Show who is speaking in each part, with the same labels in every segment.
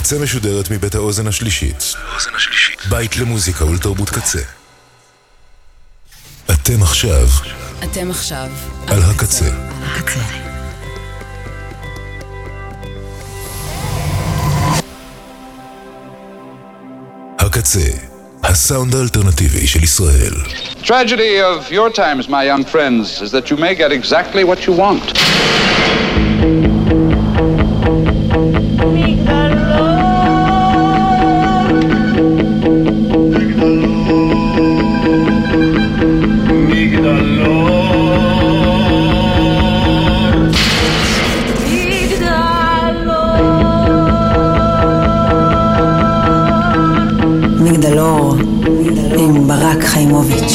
Speaker 1: הקצה משודרת מבית האוזן השלישית. בית למוזיקה ולתרבות קצה. אתם עכשיו
Speaker 2: אתם עכשיו
Speaker 1: על הקצה.
Speaker 2: הקצה.
Speaker 1: הקצה, הסאונד האלטרנטיבי של ישראל.
Speaker 3: Tragedy of your times, my young friends, is that you may get exactly what you want.
Speaker 4: mówić.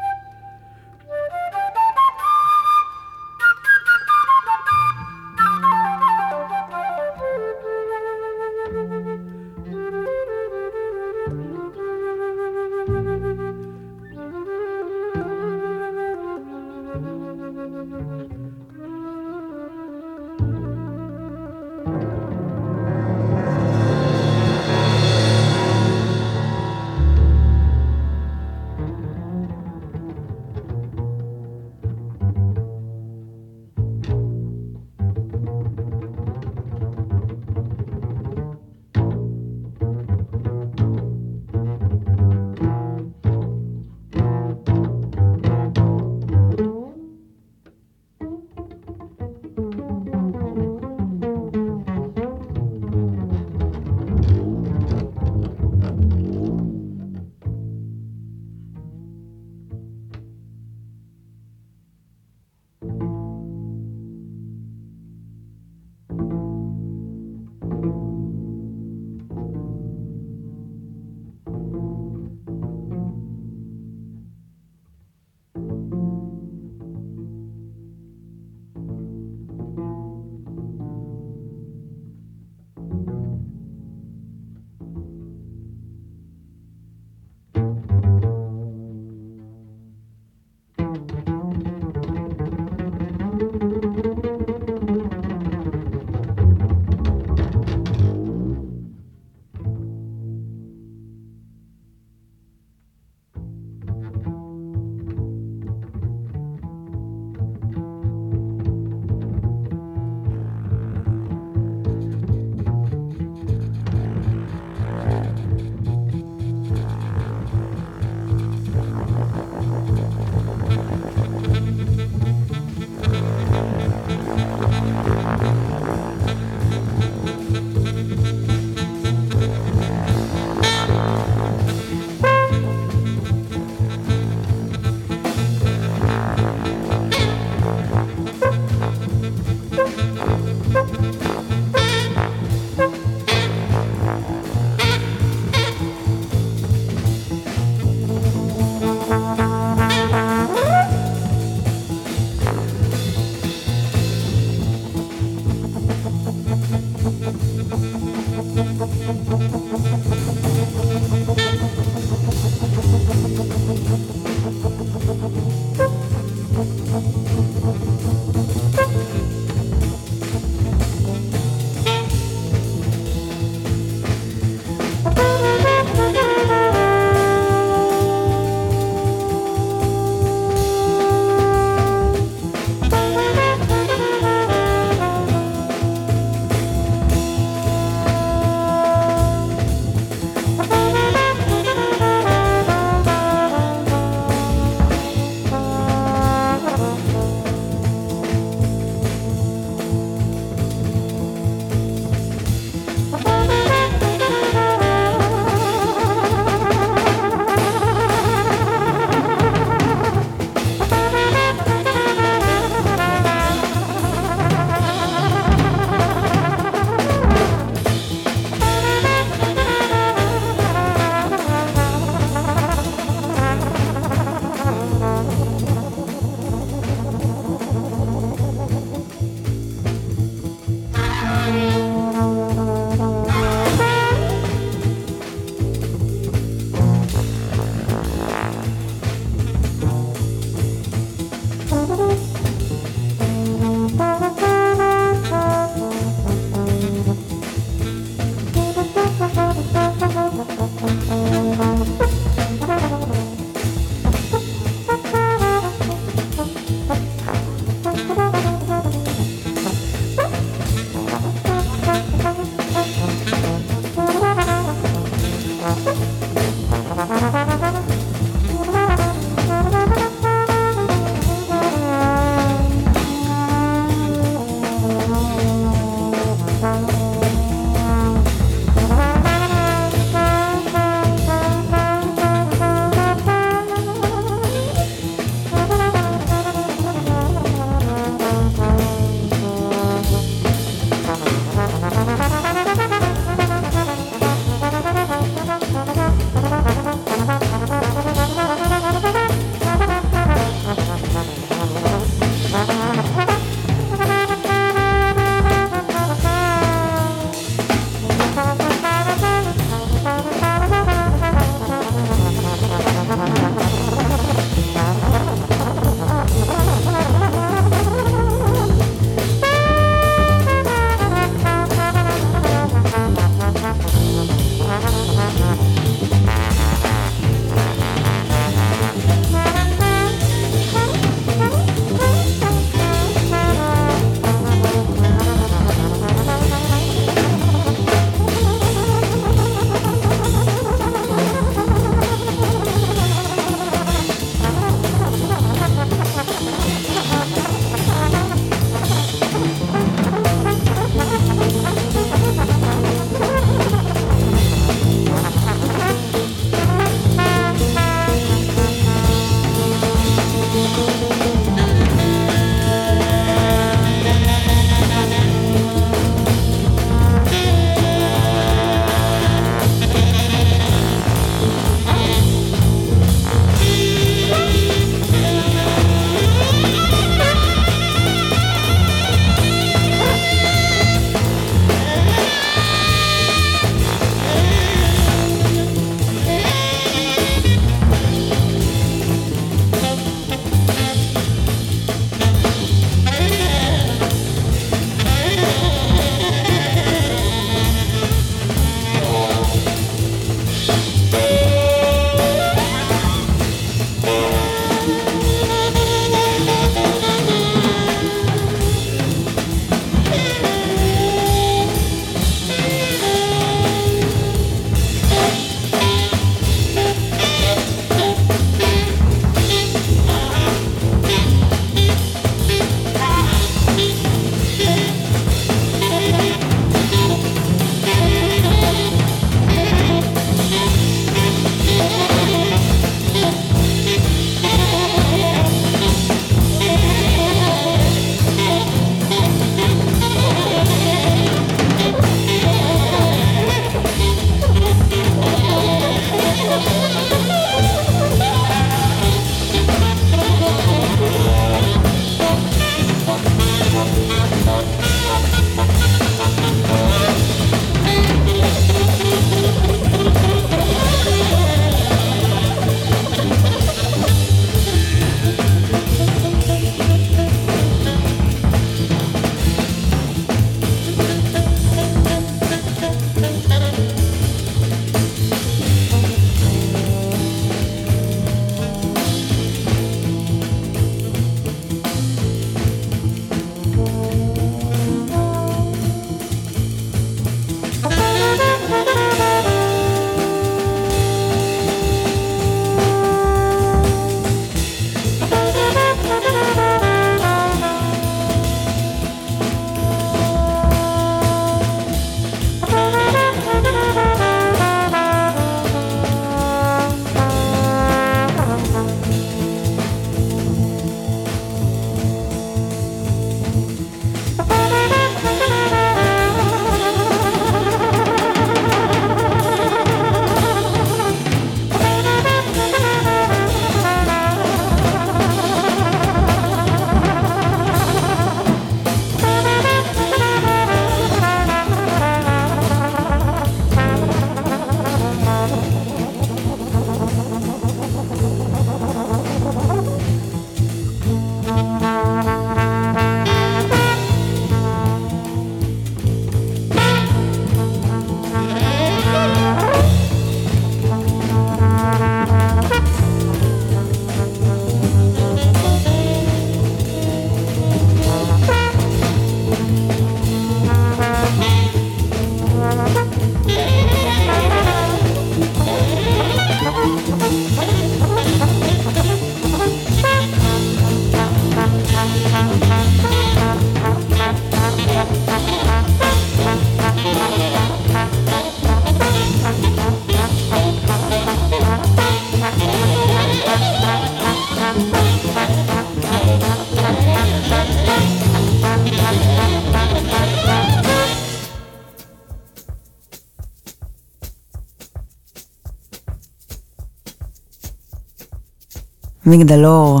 Speaker 4: מגדלור.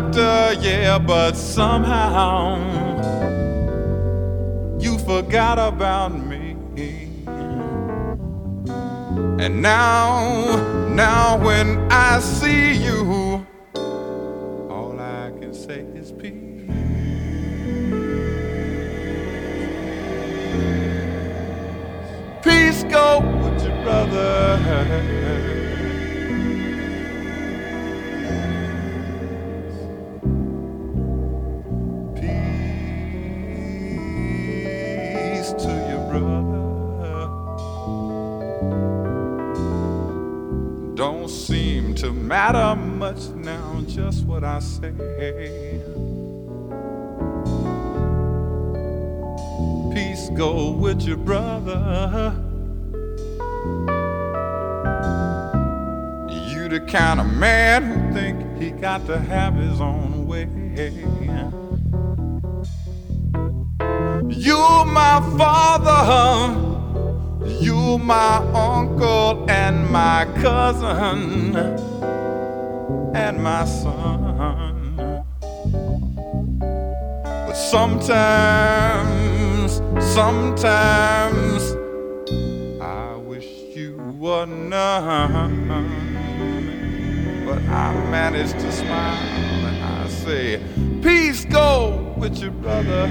Speaker 5: Doctor, yeah, but somehow you forgot about me. And now, now when I see you, all I can say is peace. Peace go with your brother. To matter much now, just what I say. Peace go with your brother. You the kind of man who think he got to have his own way. You my father, you my uncle and my cousin and my son. But sometimes, sometimes I wish you were none. But I manage to smile and I say, Peace go with your brother.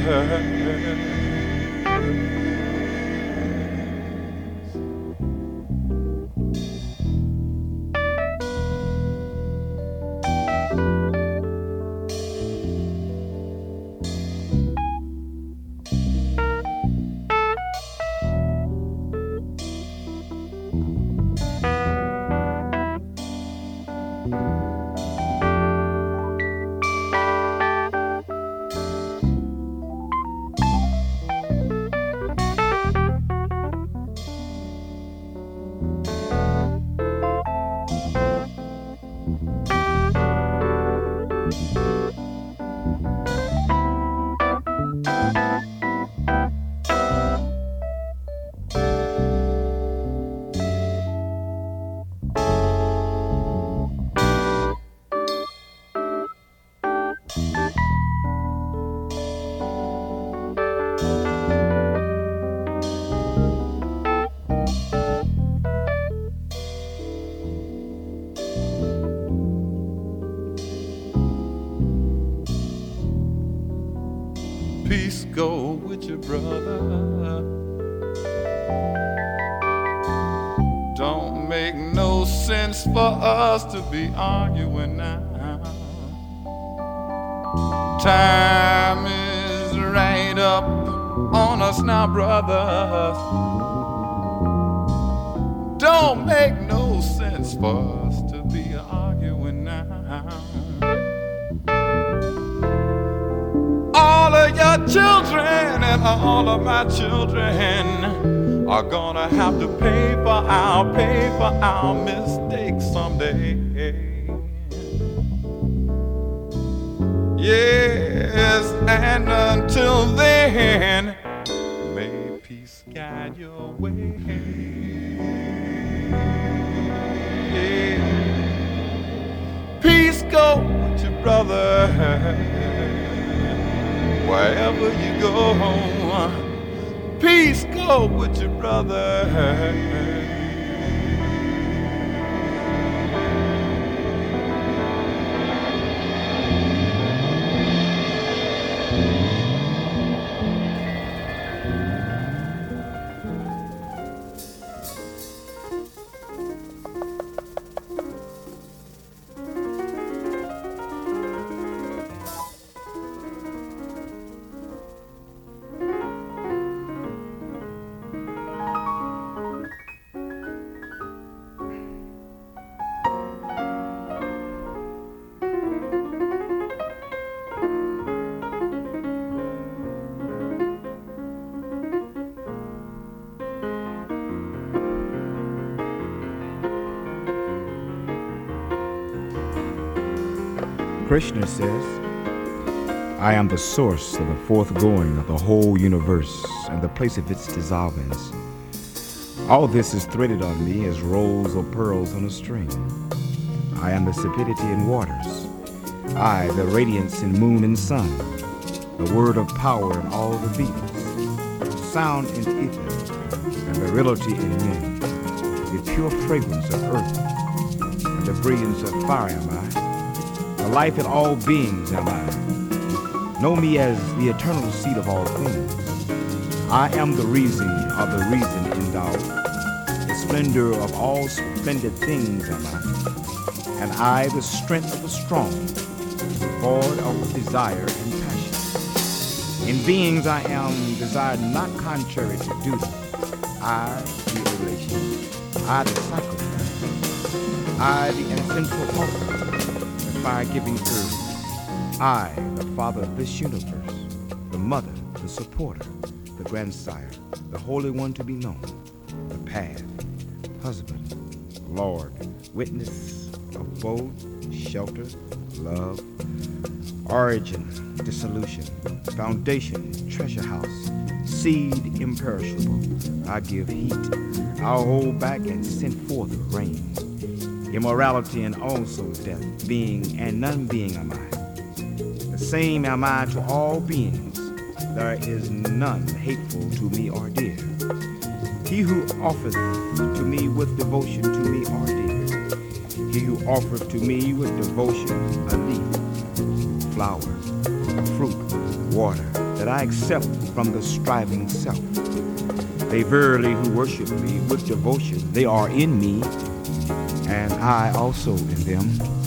Speaker 5: Brother. Don't make no sense for us to be arguing now. Time is right up on us now, brothers. All of my children are gonna have to pay for our pay for our mistakes someday. Yes, and until then, may peace guide your way. Yeah. Peace go with your brother wherever you go. Peace go with your brother.
Speaker 6: Krishna says, I am the source of the forth going of the whole universe and the place of its dissolvance. All this is threaded on me as rolls or pearls on a string. I am the sapidity in waters. I, the radiance in moon and sun, the word of power in all the beings, sound in ether, and virility in men, the pure fragrance of earth, and the brilliance of fire am I, life in all beings am I. Know me as the eternal seed of all things. I am the reason of the reason endowed The splendor of all splendid things am I, and I the strength of the strong, void of desire and passion. In beings I am desired not contrary to duty. I the relation, I the sacrifice, I the essential offering, the fire-giving earth, I the father of this universe, the mother, the supporter, the grandsire, the holy one to be known, the path, husband, Lord, witness abode, shelter, love, origin, dissolution, foundation, treasure house, seed imperishable. I give heat, I'll hold back and send forth rain. Immorality and also death, being and none being am I. The same am I to all beings. There is none hateful to me or dear. He who offereth to me with devotion to me are dear. He who offereth to me with devotion a leaf, flower, fruit, water, that I accept from the striving self. They verily who worship me with devotion, they are in me, I also in them.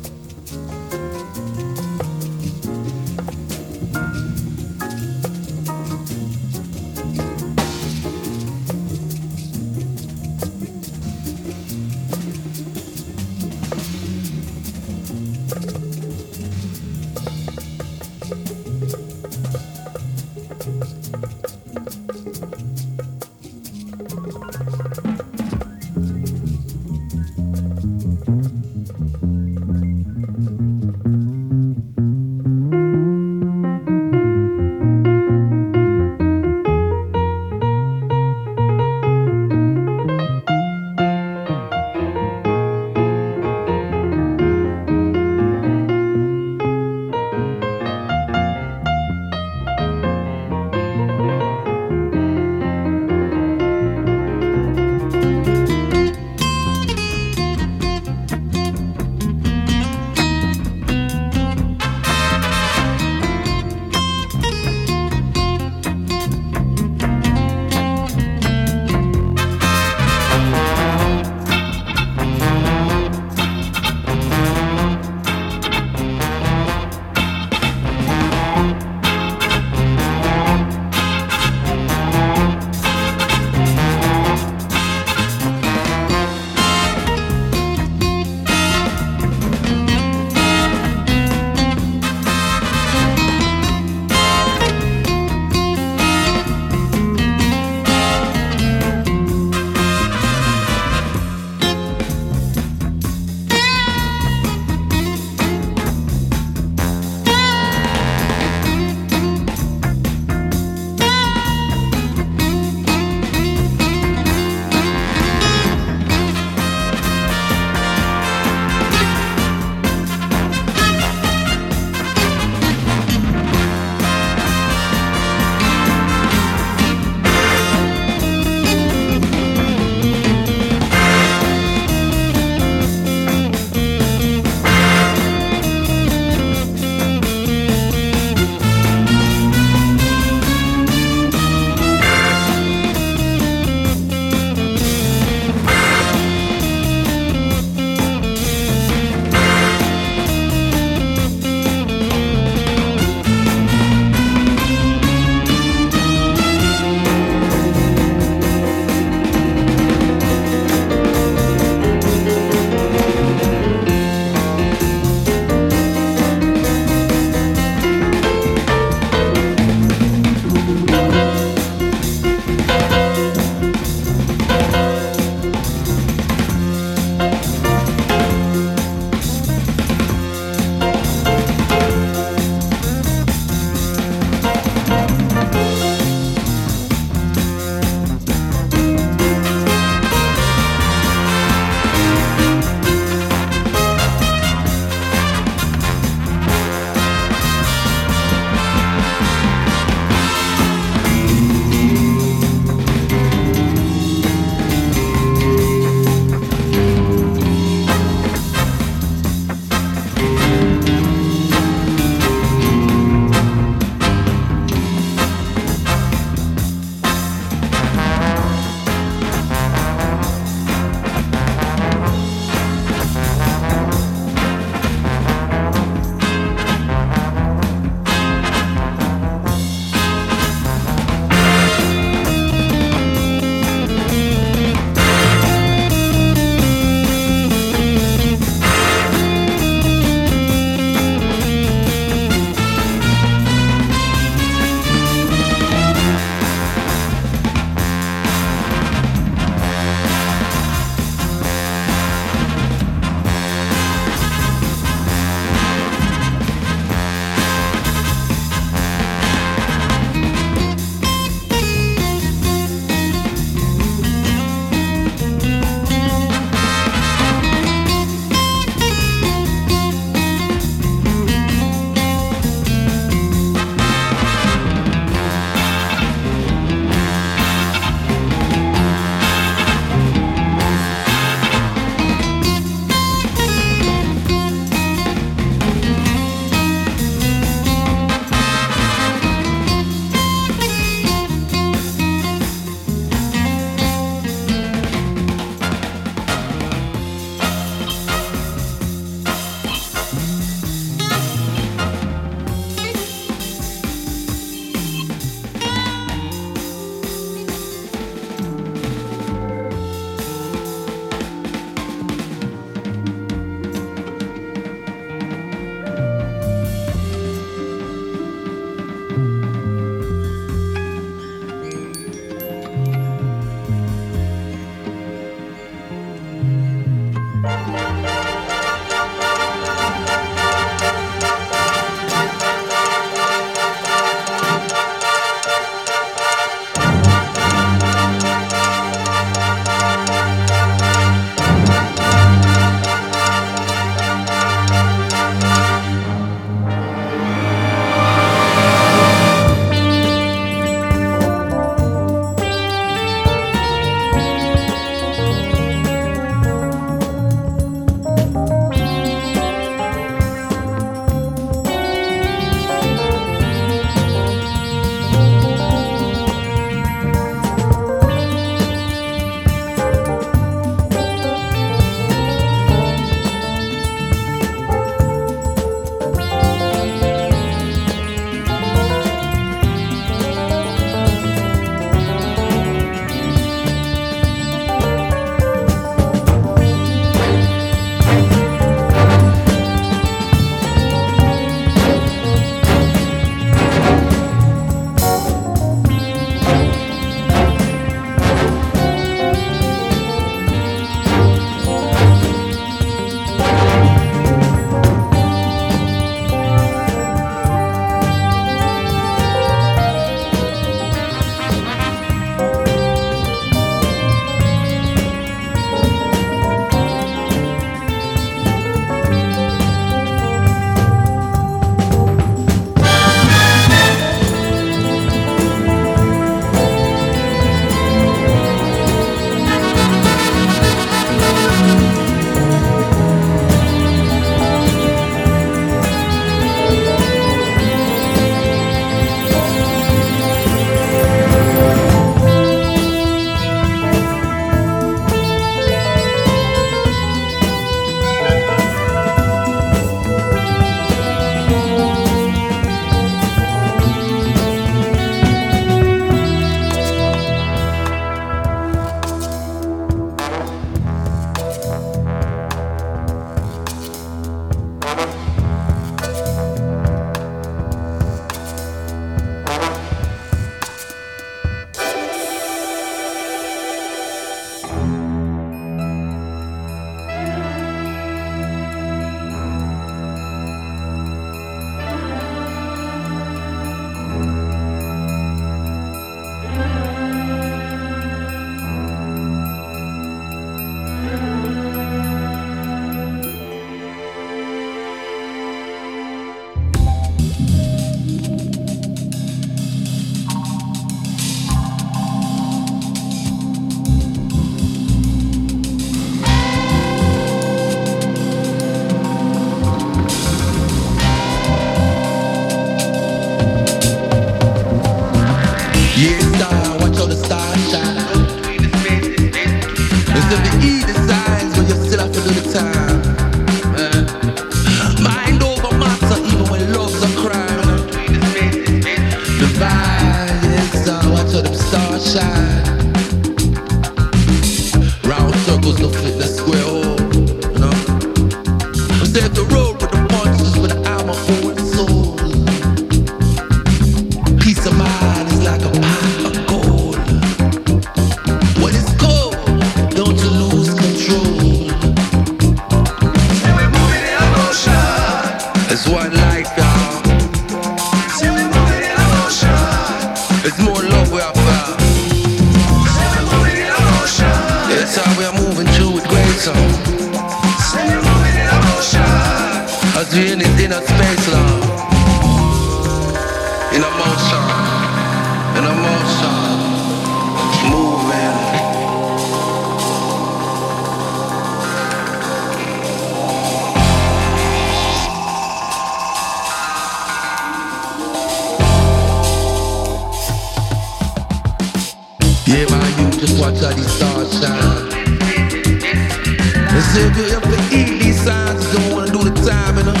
Speaker 7: good up eat these signs. Just don't wanna do the time in uh, them.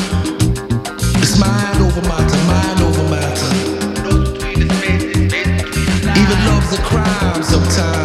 Speaker 7: It's mind over matter, mind over matter. Even love's crime sometimes.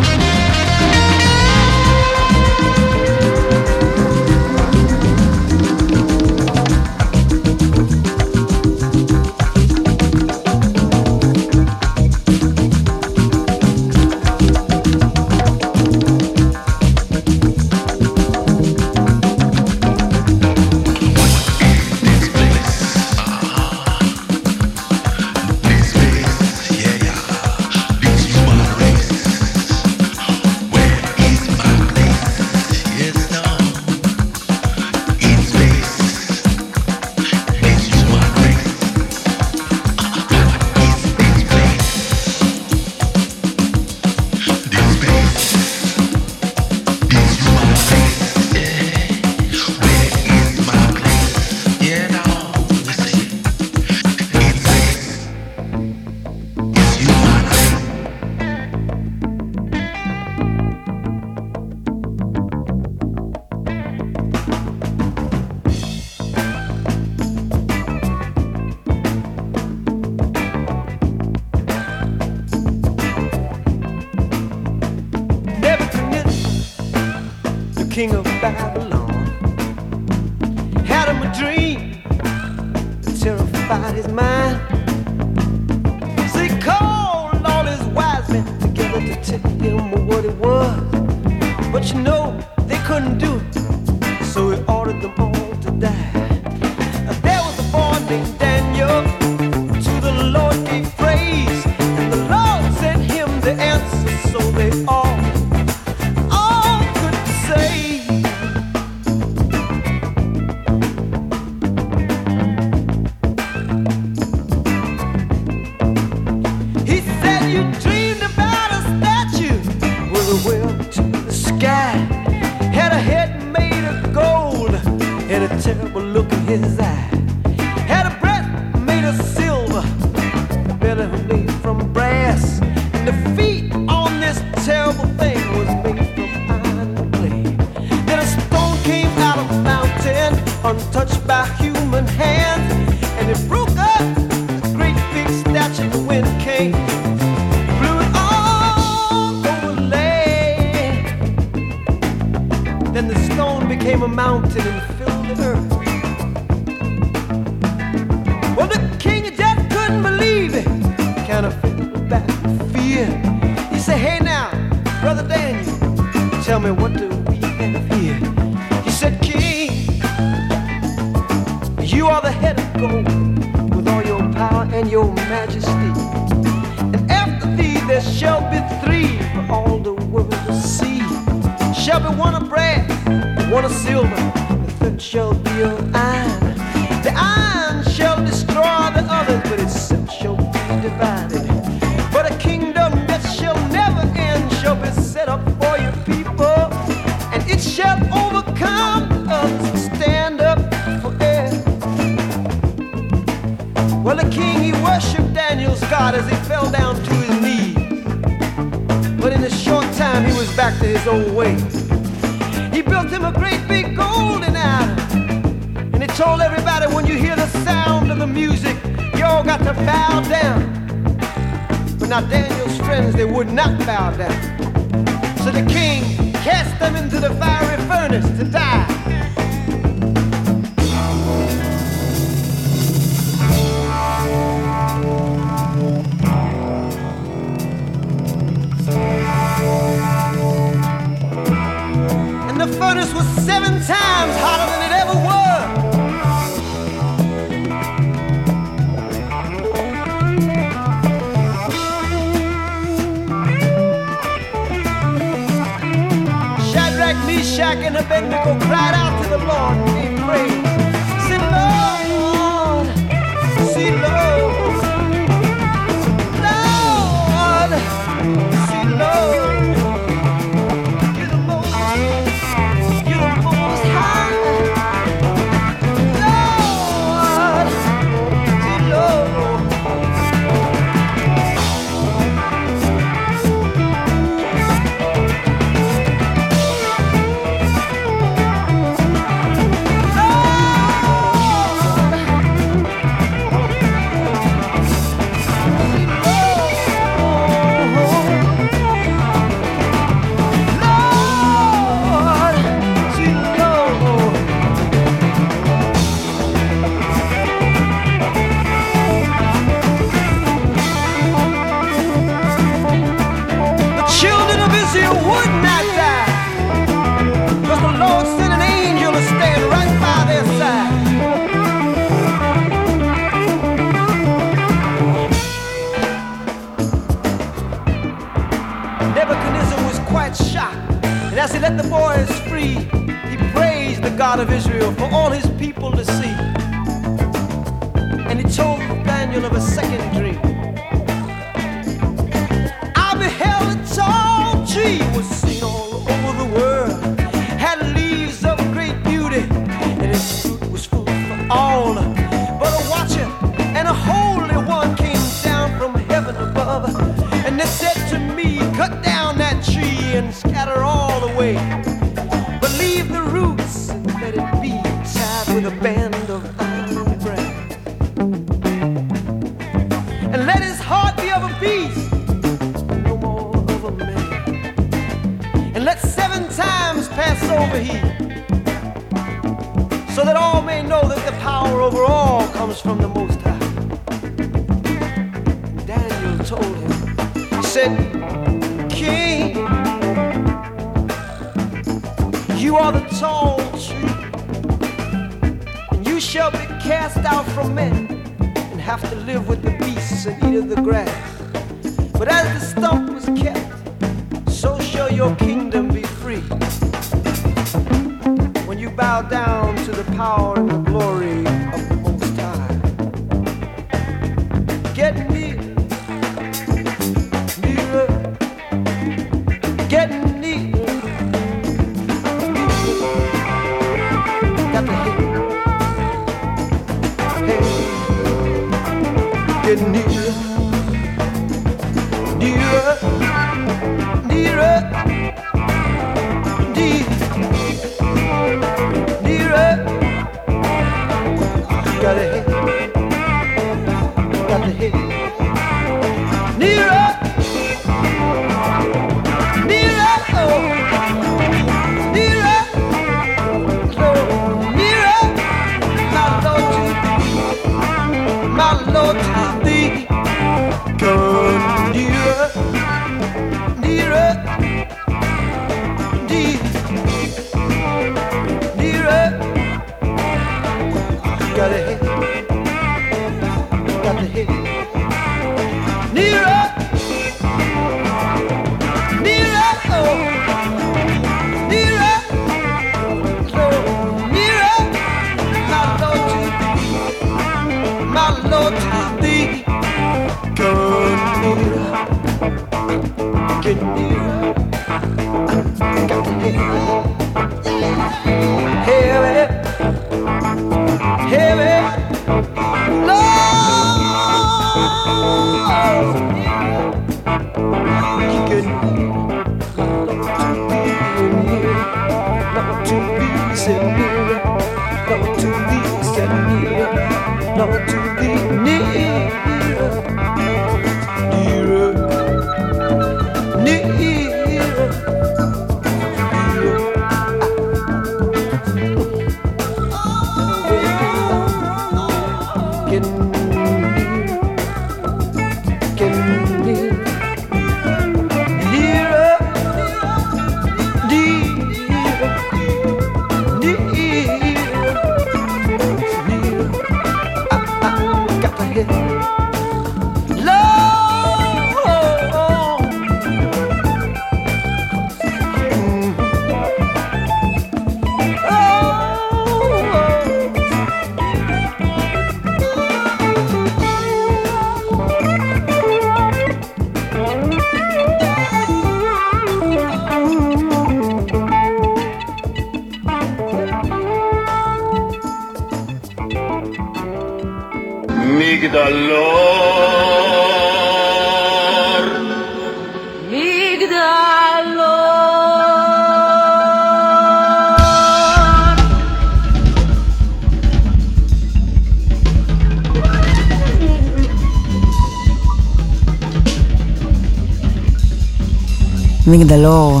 Speaker 4: מגדלור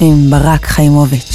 Speaker 4: עם ברק חיימוביץ'.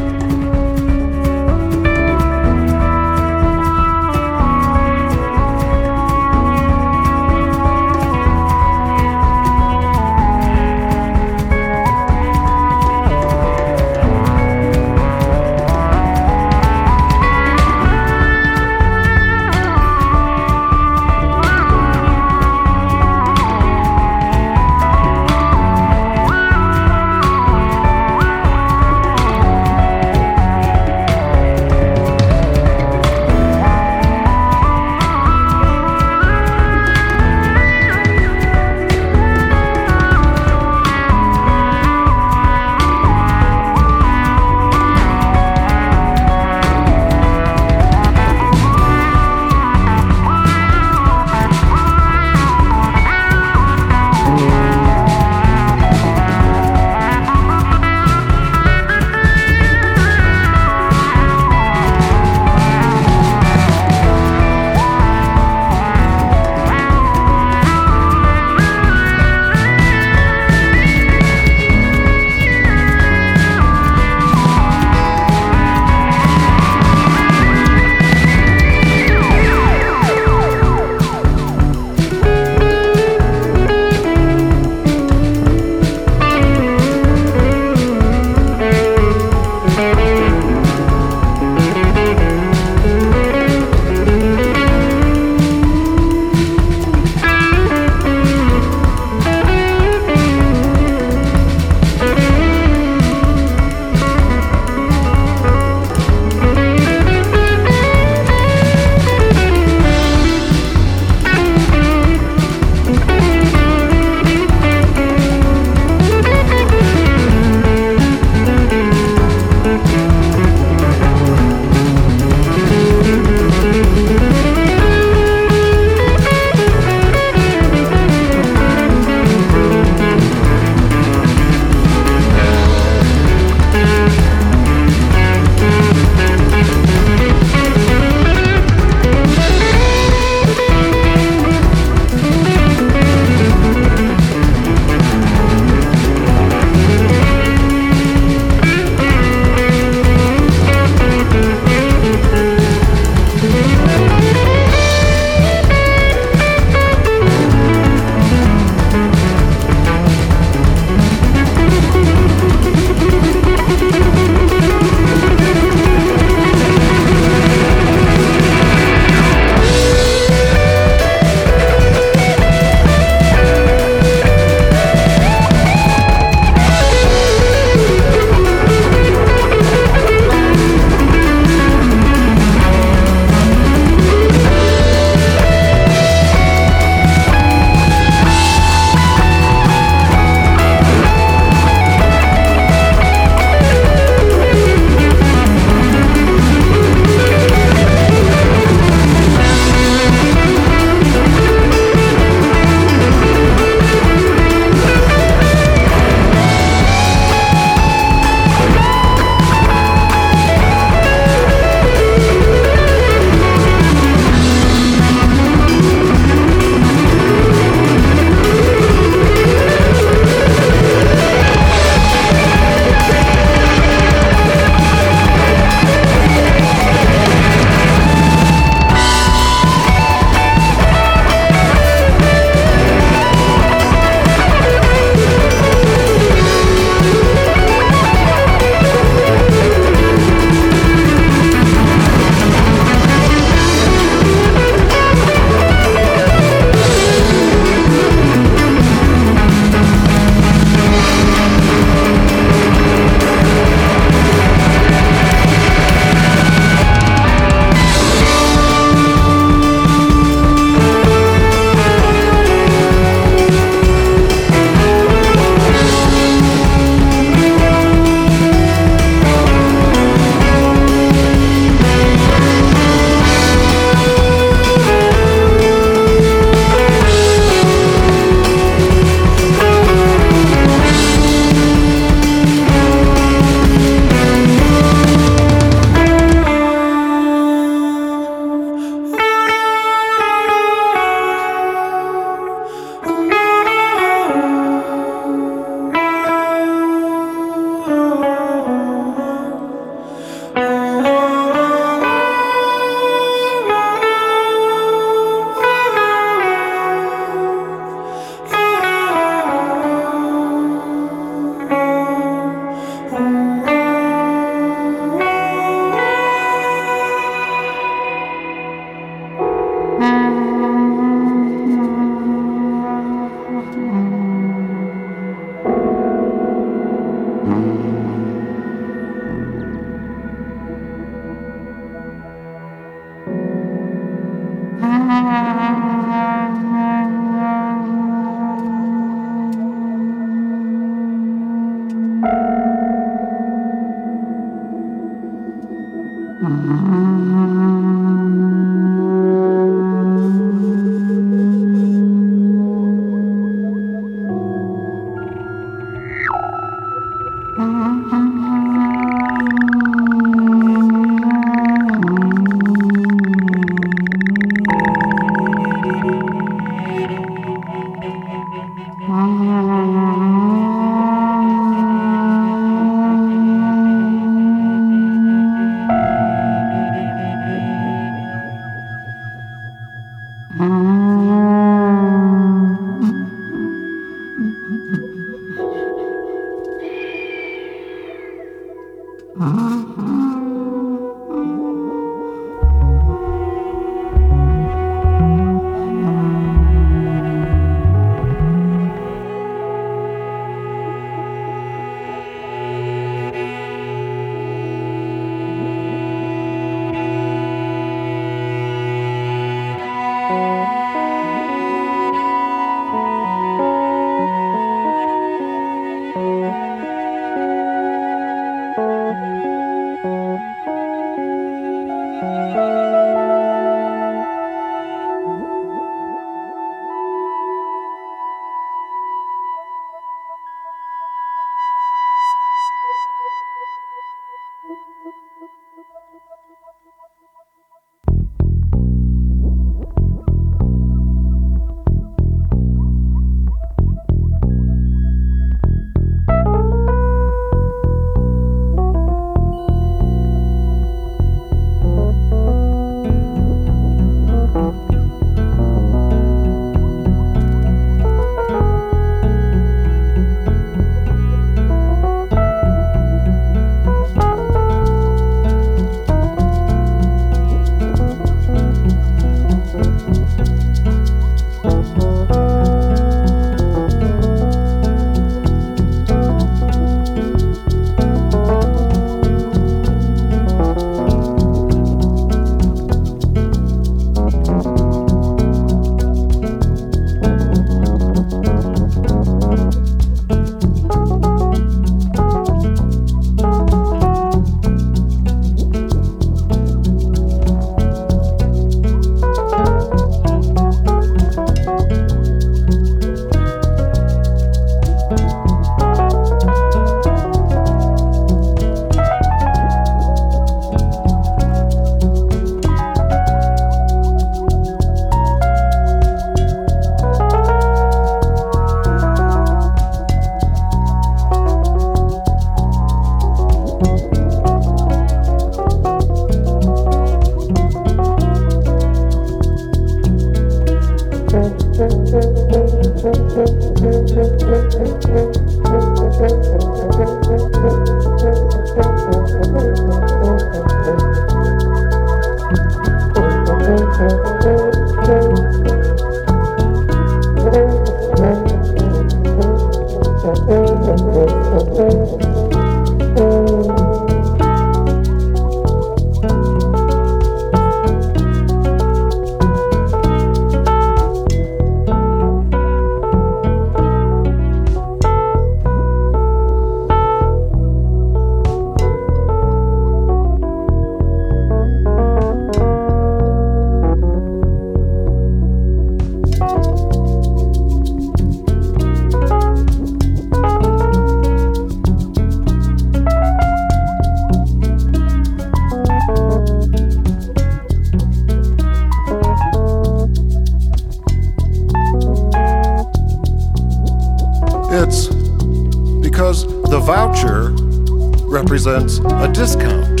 Speaker 8: A discount.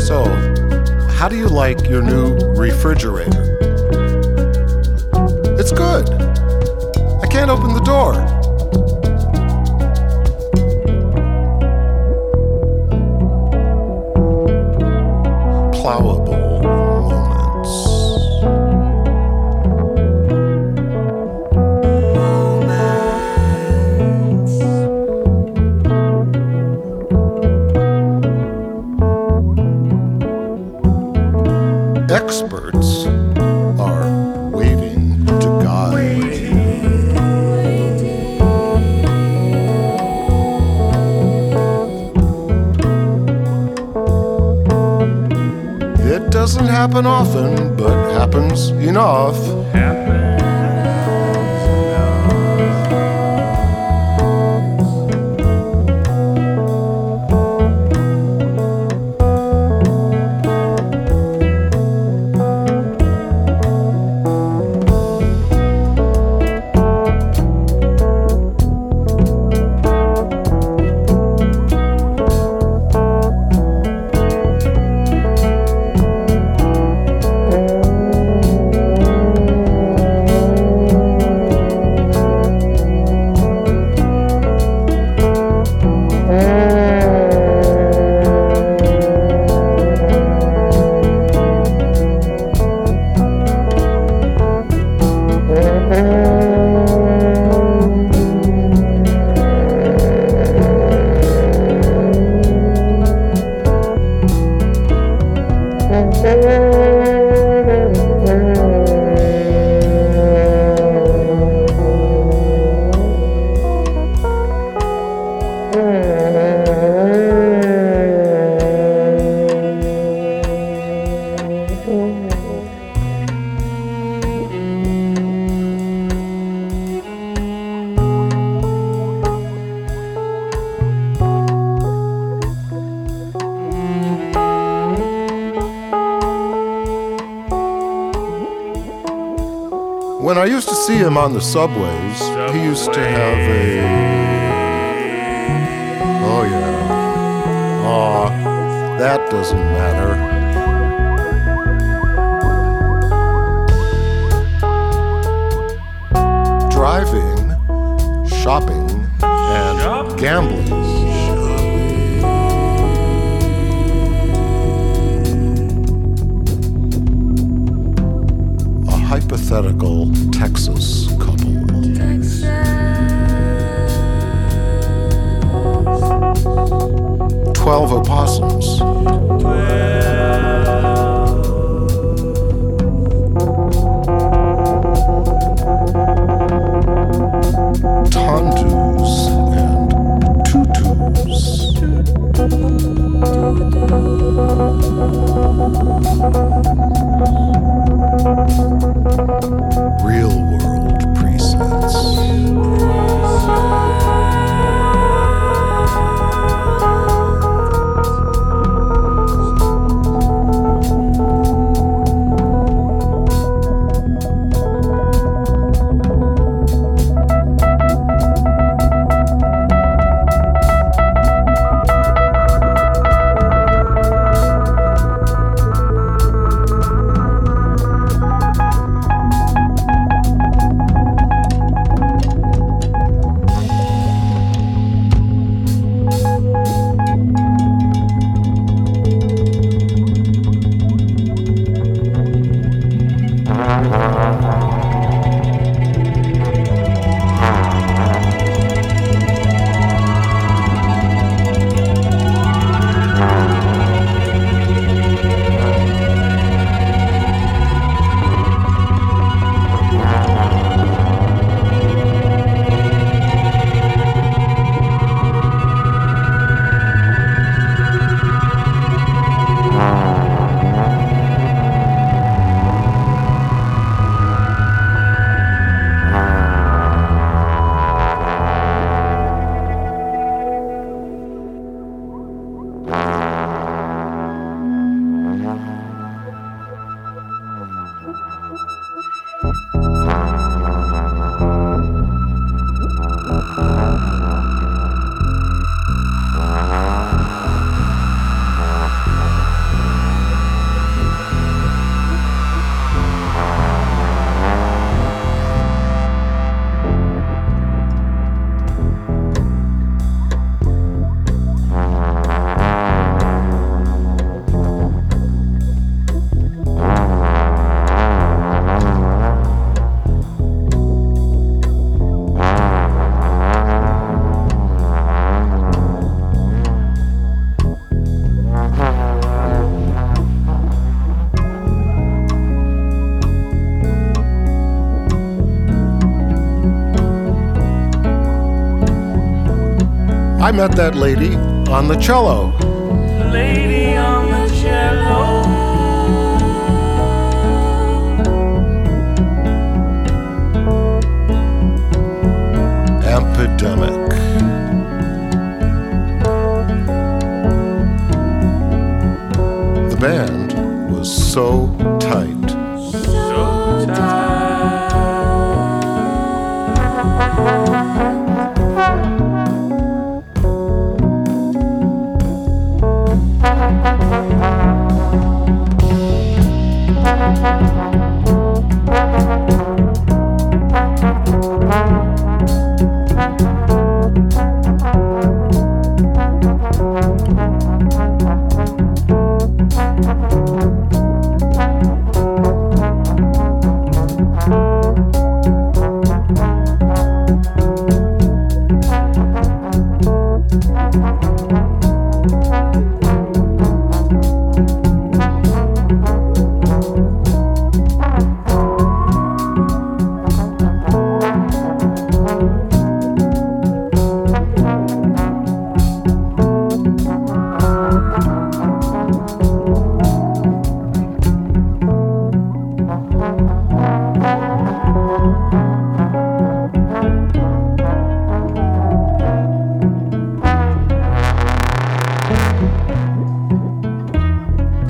Speaker 8: So, how do you like your new refrigerator? On the subways, he used to have a. Oh, yeah. Aw, that doesn't matter. Driving, shopping, and gambling. A hypothetical Texas couple. Twelve opossums. Tondus and tutus. Real I met that lady on the cello.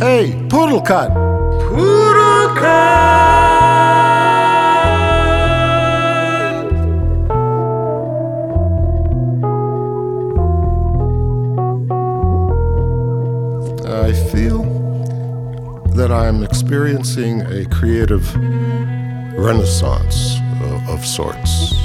Speaker 8: Hey, poodle cut.
Speaker 9: Poodle cut.
Speaker 8: That I'm experiencing a creative renaissance of, of sorts.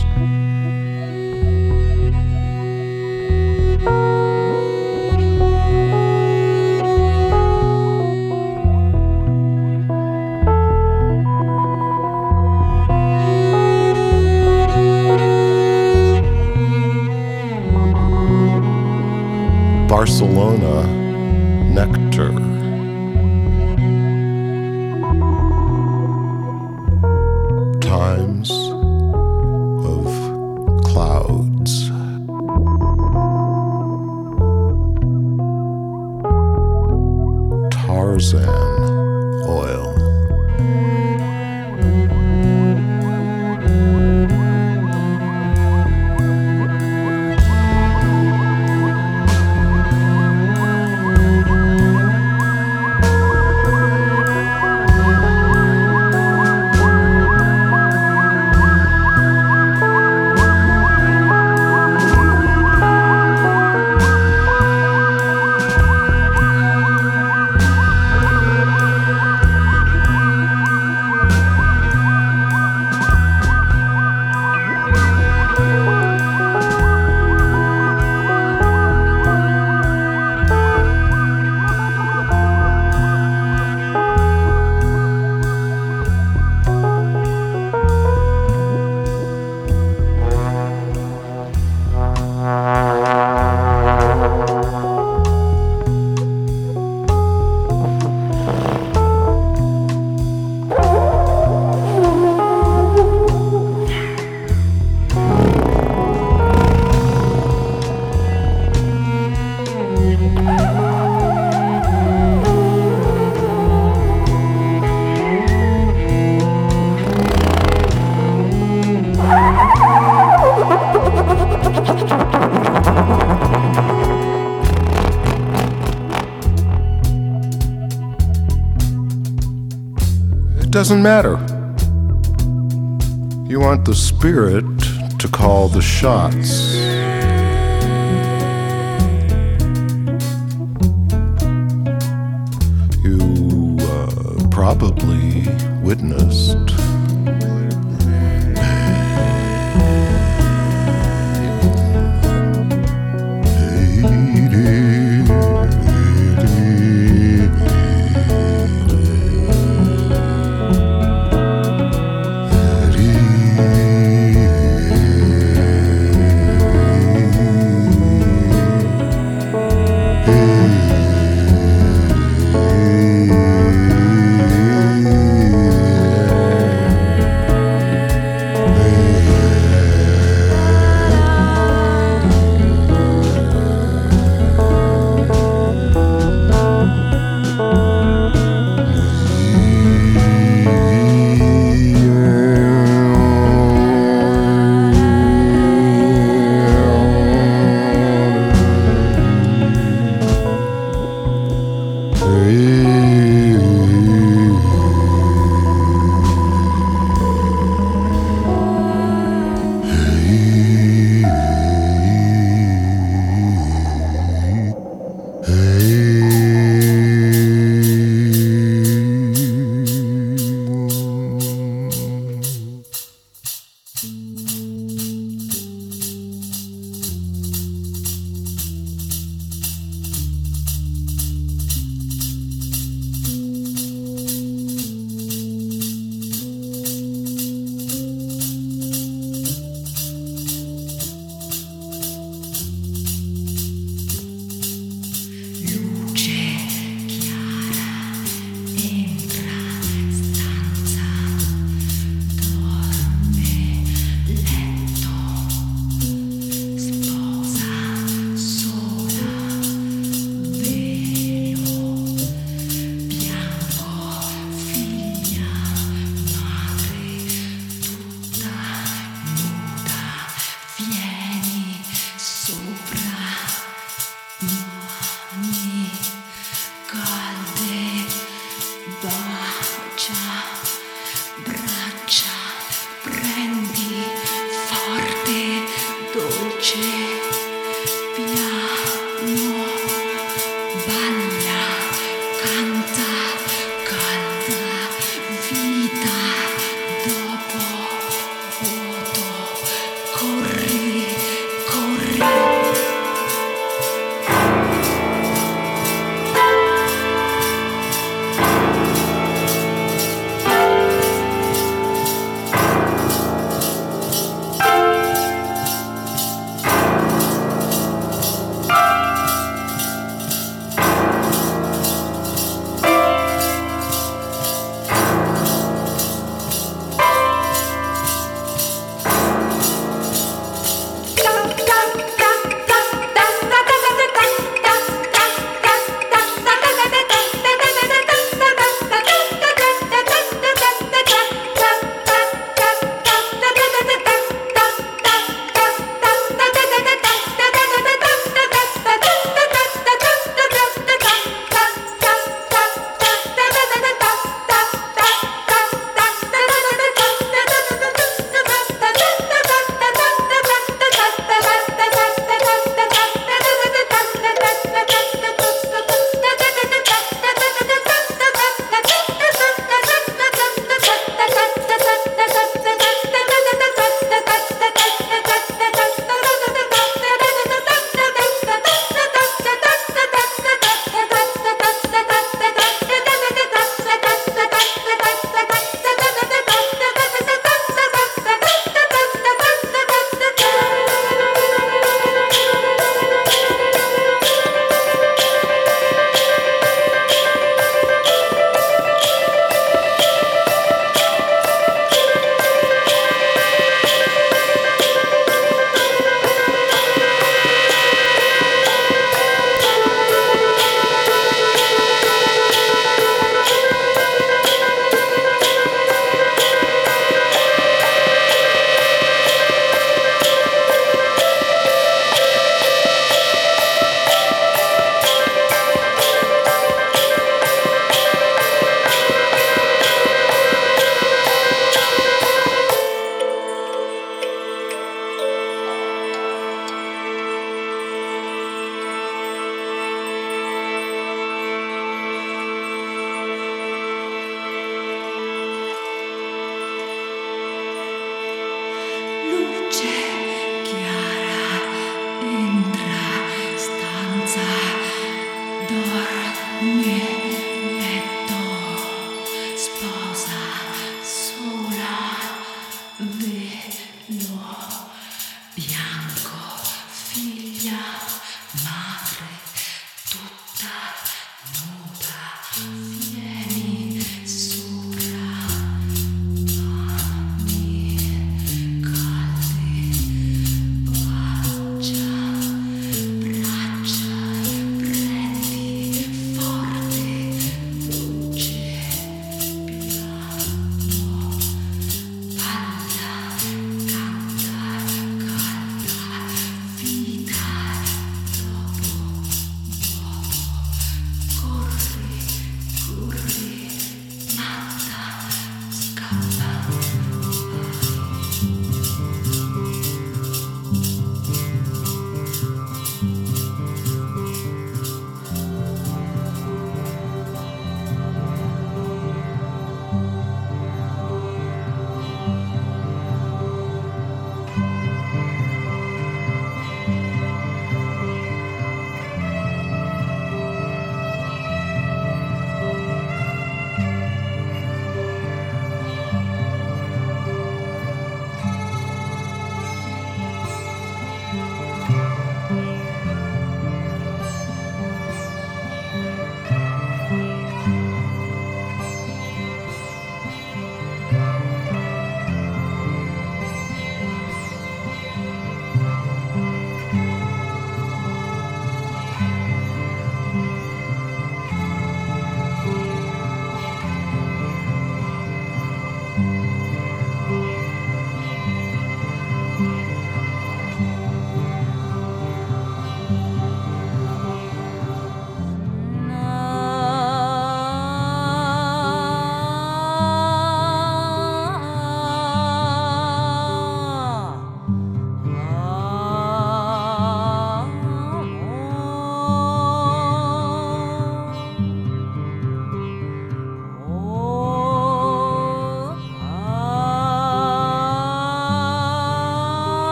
Speaker 8: Doesn't matter. You want the spirit to call the shots.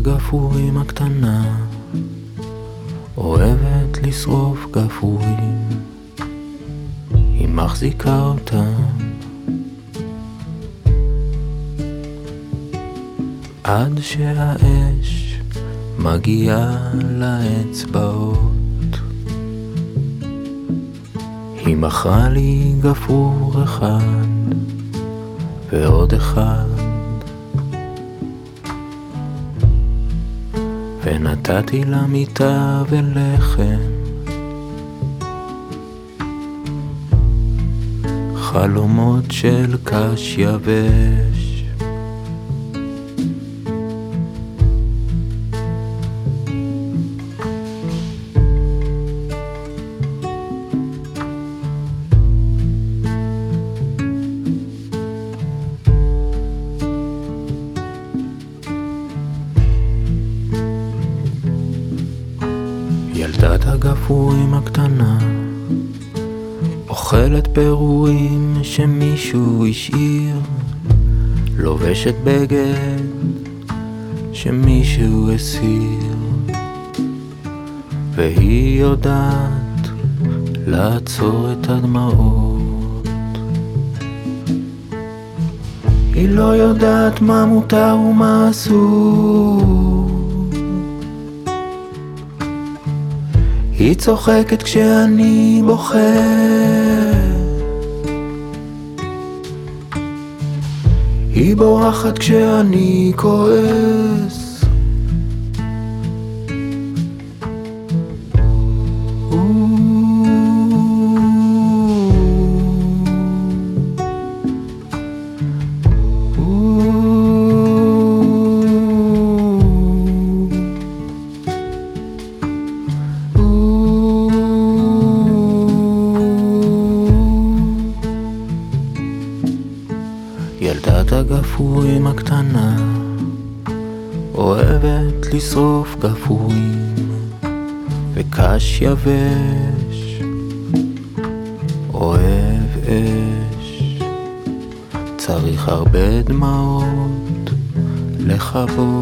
Speaker 10: הגפרורים הקטנה, אוהבת לשרוף גפרורים, היא מחזיקה אותם. עד שהאש מגיעה לאצבעות. היא מכרה לי גפרור אחד ועוד אחד ונתתי לה מיטה ולחם. חלומות של קש יבש פירורים שמישהו השאיר, לובשת בגד שמישהו הסיר, והיא יודעת לעצור את הדמעות. היא לא יודעת מה מותר ומה אסור. היא צוחקת כשאני בוחר בורחת כשאני כועס יבש, אוהב אש, צריך הרבה דמעות לכבות